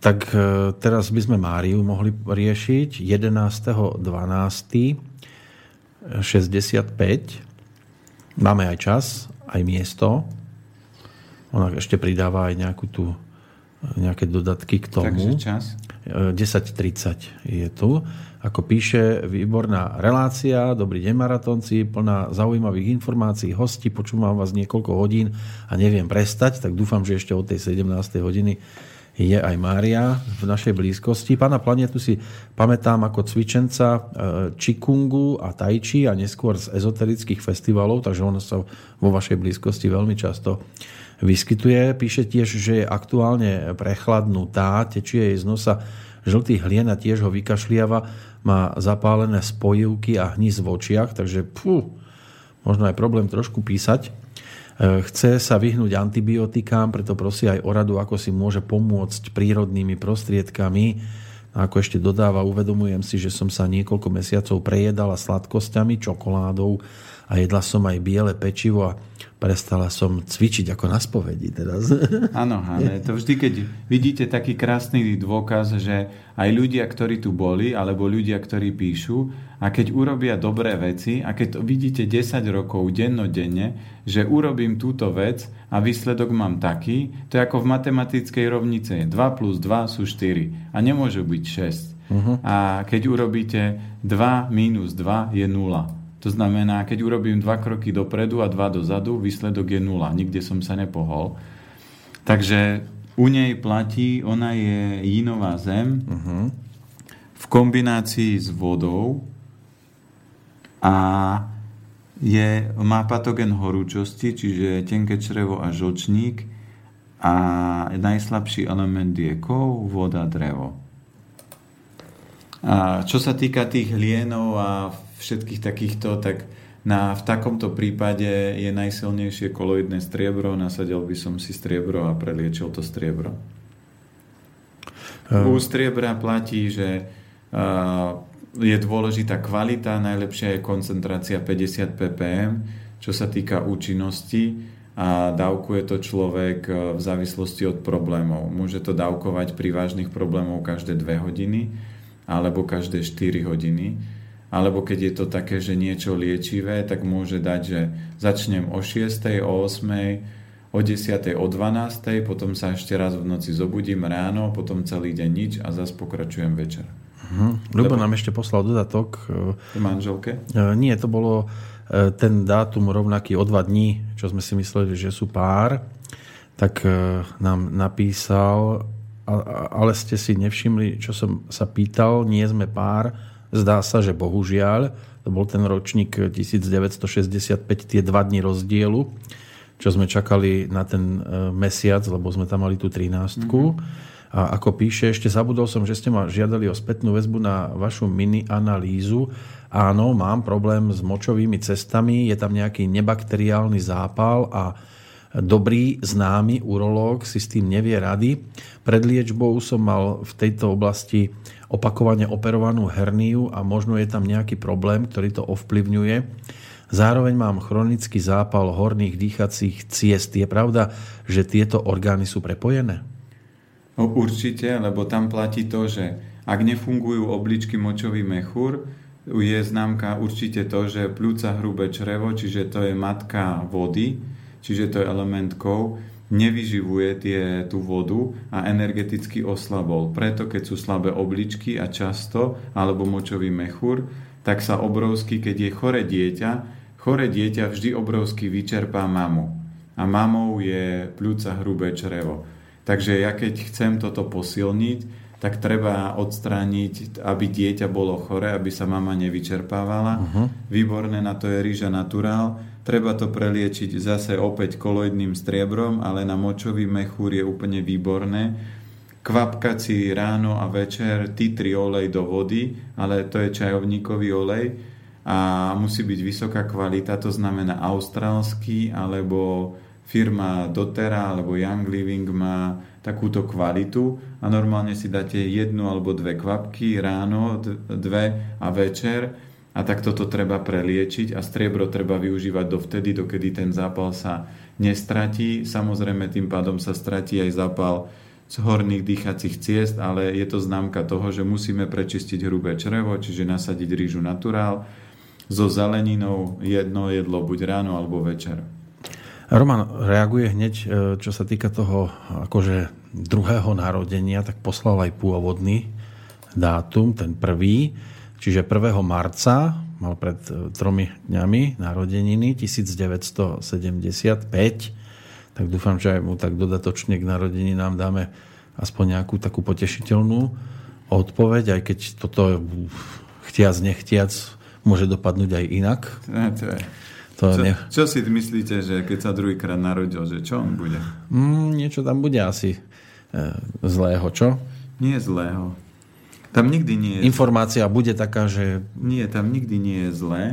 Speaker 2: tak e, teraz by sme Máriu mohli riešiť 11.12. 65. Máme aj čas, aj miesto. Ona ešte pridáva aj nejakú tú, nejaké dodatky k tomu.
Speaker 3: Takže čas?
Speaker 2: 10.30 je tu. Ako píše, výborná relácia, dobrý deň maratonci, plná zaujímavých informácií, hostí, počúvam vás niekoľko hodín a neviem prestať, tak dúfam, že ešte od tej 17. hodiny je aj Mária v našej blízkosti. Pána Planetu si pamätám ako cvičenca Čikungu a Tajči a neskôr z ezoterických festivalov, takže on sa vo vašej blízkosti veľmi často vyskytuje. Píše tiež, že je aktuálne prechladnutá, tečie jej z nosa žltý hlien a tiež ho vykašliava, má zapálené spojivky a hníz v očiach, takže pú, možno aj problém trošku písať. E, chce sa vyhnúť antibiotikám, preto prosí aj o radu, ako si môže pomôcť prírodnými prostriedkami. Ako ešte dodáva, uvedomujem si, že som sa niekoľko mesiacov prejedala sladkosťami, čokoládou a jedla som aj biele pečivo a prestala som cvičiť ako na spovedi teraz.
Speaker 3: Áno, ale to vždy, keď vidíte taký krásny dôkaz, že aj ľudia, ktorí tu boli, alebo ľudia, ktorí píšu, a keď urobia dobré veci, a keď to vidíte 10 rokov dennodenne, že urobím túto vec a výsledok mám taký, to je ako v matematickej rovnice. 2 plus 2 sú 4 a nemôže byť 6. Uh-huh. A keď urobíte 2 minus 2 je 0. To znamená, keď urobím dva kroky dopredu a dva dozadu, výsledok je nula. Nikde som sa nepohol. Takže u nej platí, ona je jinová zem uh-huh. v kombinácii s vodou a je, má patogen horúčosti, čiže tenké črevo a žlčník a najslabší element je kov, voda, drevo. A čo sa týka tých hlienov a všetkých takýchto, tak na, v takomto prípade je najsilnejšie koloidné striebro, nasadil by som si striebro a preliečil to striebro. Um. U striebra platí, že uh, je dôležitá kvalita, najlepšia je koncentrácia 50 ppm, čo sa týka účinnosti a dávkuje to človek v závislosti od problémov. Môže to dávkovať pri vážnych problémov každé 2 hodiny alebo každé 4 hodiny alebo keď je to také, že niečo liečivé, tak môže dať, že začnem o 6, o 8, o 10, o 12, potom sa ešte raz v noci zobudím ráno, potom celý deň nič a zase pokračujem večer.
Speaker 2: Uh-huh. Ľubo nám ešte poslal dodatok.
Speaker 3: Je manželke?
Speaker 2: Uh, nie, to bolo uh, ten dátum rovnaký o dva dní, čo sme si mysleli, že sú pár. Tak nám napísal, ale ste si nevšimli, čo som sa pýtal, nie sme pár, Zdá sa, že bohužiaľ, to bol ten ročník 1965, tie dva dni rozdielu, čo sme čakali na ten e, mesiac, lebo sme tam mali tú 13 mm-hmm. A ako píše, ešte zabudol som, že ste ma žiadali o spätnú väzbu na vašu mini analýzu. Áno, mám problém s močovými cestami, je tam nejaký nebakteriálny zápal a dobrý známy urológ si s tým nevie rady. Pred liečbou som mal v tejto oblasti opakovane operovanú herniu a možno je tam nejaký problém, ktorý to ovplyvňuje. Zároveň mám chronický zápal horných dýchacích ciest. Je pravda, že tieto orgány sú prepojené?
Speaker 3: No, určite, lebo tam platí to, že ak nefungujú obličky močový mechúr, je známka určite to, že pľúca hrubé črevo, čiže to je matka vody, čiže to je element kov, nevyživuje tie, tú vodu a energeticky oslabol. Preto, keď sú slabé obličky a často, alebo močový mechúr, tak sa obrovsky, keď je chore dieťa, chore dieťa vždy obrovsky vyčerpá mamu. A mamou je pľúca hrubé črevo. Takže ja keď chcem toto posilniť, tak treba odstrániť, aby dieťa bolo chore, aby sa mama nevyčerpávala. Uh-huh. Výborné na to je rýža naturál. Treba to preliečiť zase opäť koloidným striebrom, ale na močový mechúr je úplne výborné. Kvapkať si ráno a večer titri olej do vody, ale to je čajovníkový olej a musí byť vysoká kvalita, to znamená austrálsky alebo firma Dotera alebo Young Living má takúto kvalitu a normálne si dáte jednu alebo dve kvapky ráno, dve a večer a tak toto treba preliečiť a striebro treba využívať dovtedy, dokedy ten zápal sa nestratí. Samozrejme tým pádom sa stratí aj zápal z horných dýchacích ciest, ale je to známka toho, že musíme prečistiť hrubé črevo, čiže nasadiť rýžu naturál so zeleninou jedno jedlo buď ráno alebo večer.
Speaker 2: Roman reaguje hneď, e, čo sa týka toho akože druhého narodenia, tak poslal aj pôvodný dátum, ten prvý, čiže 1. marca, mal pred e, tromi dňami narodeniny, 1975, tak dúfam, že aj mu tak dodatočne k nám dáme aspoň nejakú takú potešiteľnú odpoveď, aj keď toto chtiac, nechtiac môže dopadnúť aj inak.
Speaker 3: Ne, to je to čo, ne... čo si myslíte, že keď sa druhýkrát narodil, že čo on bude?
Speaker 2: Mm, niečo tam bude asi e, zlého, čo?
Speaker 3: Nie zlého. Tam nikdy nie je...
Speaker 2: Informácia bude taká, že...
Speaker 3: Nie, tam nikdy nie je zlé.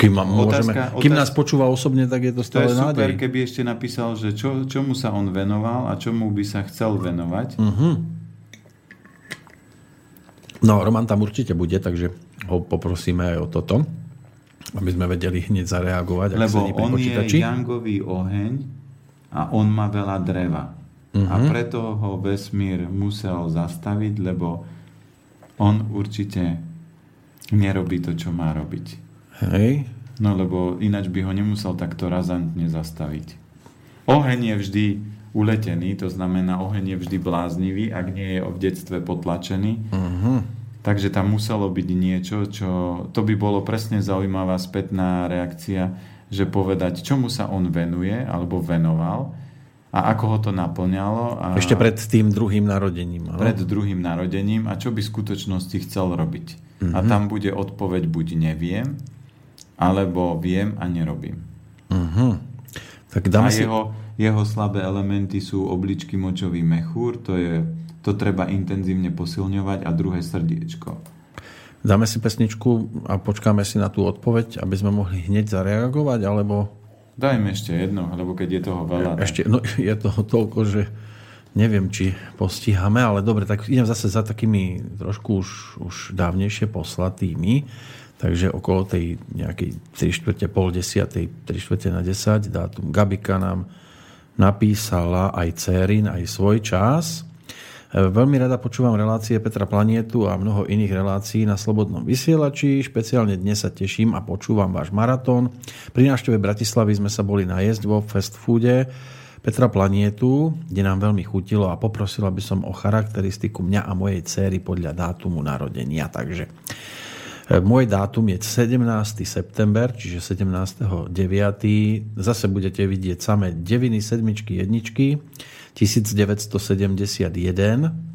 Speaker 2: Kým, mám, môžeme, otázka, kým nás počúva osobne, tak je to stále
Speaker 3: To je
Speaker 2: super,
Speaker 3: nádej. keby ešte napísal, že čo, čomu sa on venoval a čomu by sa chcel venovať. Uh-huh.
Speaker 2: No, Roman tam určite bude, takže ho poprosíme aj o toto aby sme vedeli hneď zareagovať.
Speaker 3: Lebo on je jangový oheň a on má veľa dreva. Uh-huh. A mhm. preto ho vesmír musel zastaviť, lebo on určite nerobí to, čo má robiť.
Speaker 2: Hej.
Speaker 3: No lebo ináč by ho nemusel takto razantne zastaviť. Oheň je vždy uletený, to znamená oheň je vždy bláznivý, ak nie je v detstve potlačený. Uh-huh Takže tam muselo byť niečo, čo... To by bolo presne zaujímavá spätná reakcia, že povedať, čomu sa on venuje, alebo venoval a ako ho to naplňalo. A
Speaker 2: Ešte pred tým druhým narodením.
Speaker 3: Ale? Pred druhým narodením a čo by v skutočnosti chcel robiť. Uh-huh. A mhm. tam bude odpoveď buď neviem, alebo viem a nerobím.
Speaker 2: Uh-huh. Tak dáme
Speaker 3: a
Speaker 2: si...
Speaker 3: jeho, jeho slabé elementy sú obličky močový mechúr, to je to treba intenzívne posilňovať a druhé srdiečko.
Speaker 2: Dáme si pesničku a počkáme si na tú odpoveď, aby sme mohli hneď zareagovať, alebo...
Speaker 3: Dajme ešte jedno, lebo keď je toho veľa...
Speaker 2: Ešte, no, je toho toľko, že neviem, či postihame, ale dobre, tak idem zase za takými trošku už, už dávnejšie poslatými, takže okolo tej nejakej 3 čtvrte, pol desiatej, 3 čtvrte na 10, dátum Gabika nám napísala aj Cérin, aj svoj čas. Veľmi rada počúvam relácie Petra Planietu a mnoho iných relácií na Slobodnom vysielači. Špeciálne dnes sa teším a počúvam váš maratón. Pri návšteve Bratislavy sme sa boli najesť vo fast foode Petra Planietu, kde nám veľmi chutilo a poprosila by som o charakteristiku mňa a mojej céry podľa dátumu narodenia. Takže môj dátum je 17. september, čiže 17.9. Zase budete vidieť samé deviny, sedmičky, jedničky. 1971.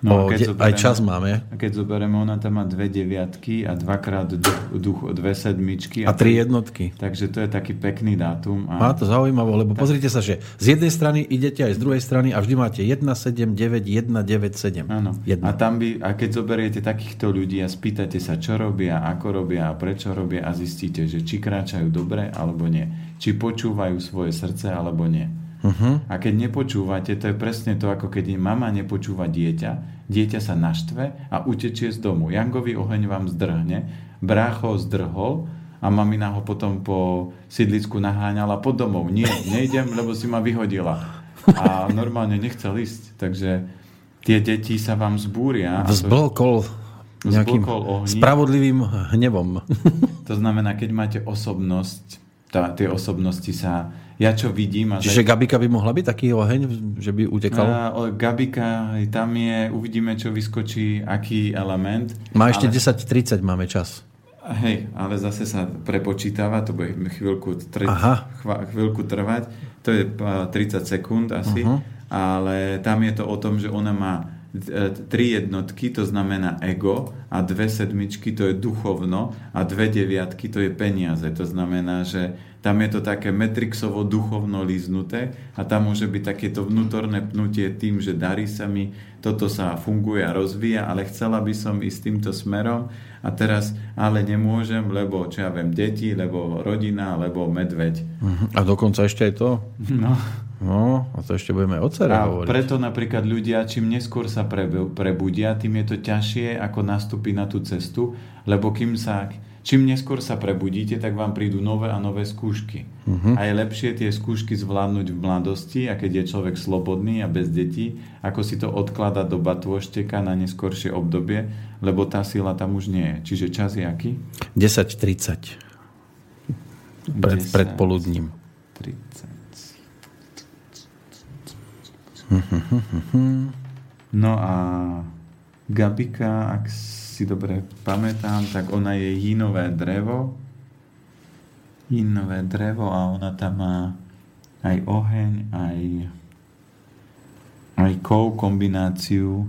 Speaker 2: No, o, keď zoberieme, aj čas máme.
Speaker 3: A keď zoberieme, ona tam má dve deviatky a dvakrát duch, dve sedmičky.
Speaker 2: A, a tri jednotky.
Speaker 3: Takže to je taký pekný dátum.
Speaker 2: A... Má to zaujímavé, lebo tak... pozrite sa, že z jednej strany idete aj z druhej strany a vždy máte 1, 7, 9, 1, 9, 7.
Speaker 3: Áno. A, tam by, a keď zoberiete takýchto ľudí a spýtate sa, čo robia, ako robia a prečo robia a zistíte, že či kráčajú dobre alebo nie. Či počúvajú svoje srdce alebo nie Uh-huh. A keď nepočúvate, to je presne to, ako keď mama nepočúva dieťa, dieťa sa naštve a utečie z domu. Jangový oheň vám zdrhne, brácho zdrhol a mamina ho potom po sídlisku naháňala pod domov. Nie, nejdem, lebo si ma vyhodila. A normálne nechcel ísť. Takže tie deti sa vám zbúria.
Speaker 2: Vzblkol nejakým spravodlivým hnevom.
Speaker 3: To znamená, keď máte osobnosť, tá, tie osobnosti sa ja čo vidím... A
Speaker 2: Čiže Gabika by mohla byť taký oheň, že by utekal?
Speaker 3: A, o, Gabika, tam je, uvidíme, čo vyskočí, aký element.
Speaker 2: Má ešte
Speaker 3: ale...
Speaker 2: 10.30 máme čas.
Speaker 3: Hej, ale zase sa prepočítava, to bude chvíľku, tre... chva, chvíľku trvať, to je 30 sekúnd asi, uh-huh. ale tam je to o tom, že ona má E, tri jednotky, to znamená ego, a dve sedmičky, to je duchovno, a dve deviatky, to je peniaze. To znamená, že tam je to také metrixovo duchovno líznuté a tam môže byť takéto vnútorné pnutie tým, že darí sa mi, toto sa funguje a rozvíja, ale chcela by som ísť týmto smerom a teraz ale nemôžem, lebo čo ja viem, deti, lebo rodina, lebo medveď.
Speaker 2: Mhm. A dokonca ešte aj to?
Speaker 3: No.
Speaker 2: No, a to ešte budeme o cere
Speaker 3: a
Speaker 2: hovoriť.
Speaker 3: preto napríklad ľudia, čím neskôr sa prebudia, tým je to ťažšie, ako nastúpiť na tú cestu, lebo kým sa, čím neskôr sa prebudíte, tak vám prídu nové a nové skúšky. Uh-huh. A je lepšie tie skúšky zvládnuť v mladosti, a keď je človek slobodný a bez detí, ako si to odkladať do batôšteka na neskoršie obdobie, lebo tá sila tam už nie je. Čiže čas je aký?
Speaker 2: 10.30. Pred, 10, pred poludním.
Speaker 3: 30. No a Gabika, ak si dobre pamätám, tak ona je jinové drevo. Jinové drevo a ona tam má aj oheň, aj, aj kov kombináciu.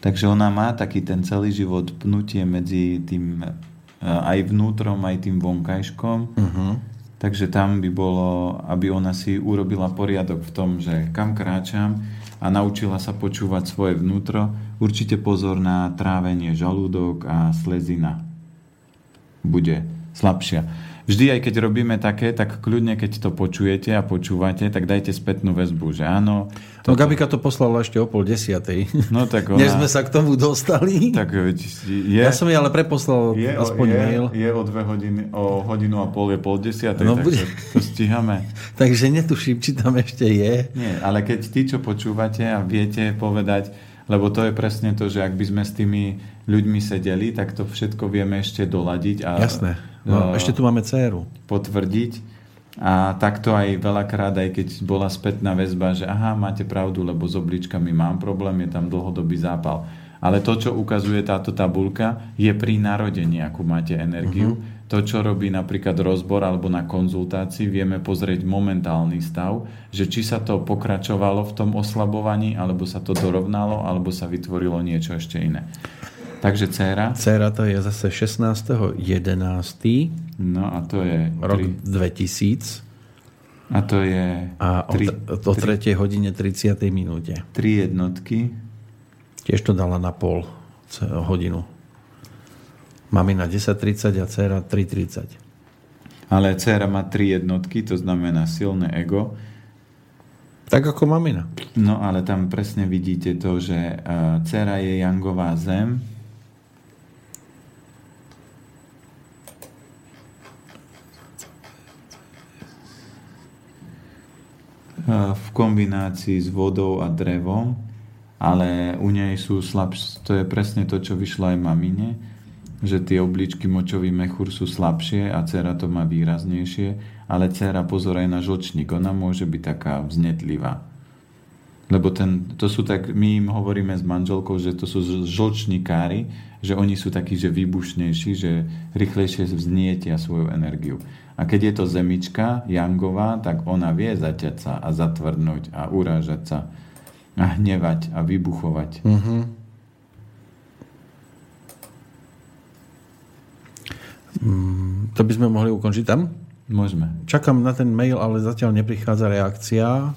Speaker 3: Takže ona má taký ten celý život pnutie medzi tým eh, aj vnútrom, aj tým vonkajškom. Uh-huh. Takže tam by bolo, aby ona si urobila poriadok v tom, že kam kráčam a naučila sa počúvať svoje vnútro. Určite pozor na trávenie žalúdok a slezina. Bude slabšia. Vždy, aj keď robíme také, tak kľudne, keď to počujete a počúvate, tak dajte spätnú väzbu, že áno.
Speaker 2: Toto... No Gabika to poslala ešte o pol desiatej.
Speaker 3: No tak ona...
Speaker 2: Než sme sa k tomu dostali.
Speaker 3: Tak je...
Speaker 2: Ja som jej ale preposlal
Speaker 3: je,
Speaker 2: aspoň
Speaker 3: je,
Speaker 2: mail.
Speaker 3: Je o dve hodiny, o hodinu a pol je pol desiatej, no, bude... to stíhame.
Speaker 2: takže netuším, či tam ešte je.
Speaker 3: Nie, ale keď tí, čo počúvate a viete povedať, lebo to je presne to, že ak by sme s tými ľuďmi sedeli, tak to všetko vieme ešte doladiť. A,
Speaker 2: Jasné No, ešte tu máme dceru.
Speaker 3: Potvrdiť. A takto aj veľakrát, aj keď bola spätná väzba, že aha, máte pravdu, lebo s obličkami mám problém, je tam dlhodobý zápal. Ale to, čo ukazuje táto tabulka, je pri narodení, akú máte energiu. Uh-huh. To, čo robí napríklad rozbor alebo na konzultácii, vieme pozrieť momentálny stav, že či sa to pokračovalo v tom oslabovaní, alebo sa to dorovnalo, alebo sa vytvorilo niečo ešte iné. Takže dcera?
Speaker 2: Dcera to je zase 16.11.
Speaker 3: No a to je...
Speaker 2: Rok 2000.
Speaker 3: A to je...
Speaker 2: A tri, o, o 3. hodine 30. minúte.
Speaker 3: Tri jednotky.
Speaker 2: Tiež to dala na pol hodinu. Mamina 10.30 a dcera 3.30.
Speaker 3: Ale dcera má tri jednotky, to znamená silné ego.
Speaker 2: Tak ako mamina.
Speaker 3: No ale tam presne vidíte to, že uh, dcera je jangová zem, v kombinácii s vodou a drevom, ale u nej sú slabšie. To je presne to, čo vyšlo aj mamine, že tie obličky močový mechúr sú slabšie a dcera to má výraznejšie, ale dcera pozor aj na žlčník, ona môže byť taká vznetlivá. Lebo ten, to sú tak, my im hovoríme s manželkou, že to sú žlčníkári, že oni sú takí, že výbušnejší, že rýchlejšie vznietia svoju energiu. A keď je to zemička, Jangová, tak ona vie zaťať sa a zatvrdnúť a urážať sa a hnevať a vybuchovať.
Speaker 2: Mm-hmm. Mm, to by sme mohli ukončiť tam?
Speaker 3: Môžeme.
Speaker 2: Čakám na ten mail, ale zatiaľ neprichádza reakcia.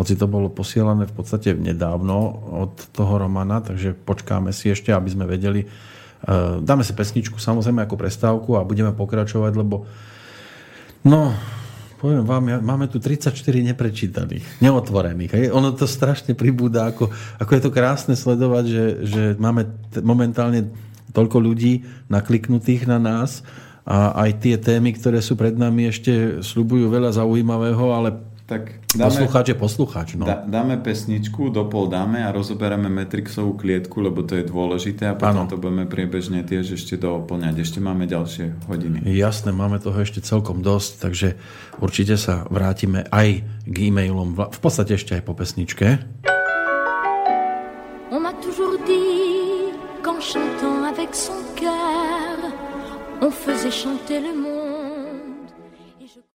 Speaker 2: Hoci to bolo posielané v podstate nedávno od toho Romana, takže počkáme si ešte, aby sme vedeli. E, dáme si pesničku samozrejme ako prestávku a budeme pokračovať, lebo No, poviem vám, máme tu 34 neprečítaných, neotvorených. Hej? Ono to strašne pribúda, ako, ako je to krásne sledovať, že, že máme t- momentálne toľko ľudí nakliknutých na nás a aj tie témy, ktoré sú pred nami, ešte slubujú veľa zaujímavého, ale
Speaker 3: tak dáme,
Speaker 2: Poslucháč je poslucháč, no.
Speaker 3: dá, dáme pesničku, dopol dáme a rozoberáme Matrixovú klietku, lebo to je dôležité a potom
Speaker 2: Áno.
Speaker 3: to budeme priebežne tiež ešte doplňať. Ešte máme ďalšie hodiny.
Speaker 2: Jasné, máme toho ešte celkom dosť, takže určite sa vrátime aj k e-mailom, v v podstate ešte aj po pesničke.
Speaker 4: On m'a toujours dit qu'en chantant avec son cœur, on faisait chanter le monde.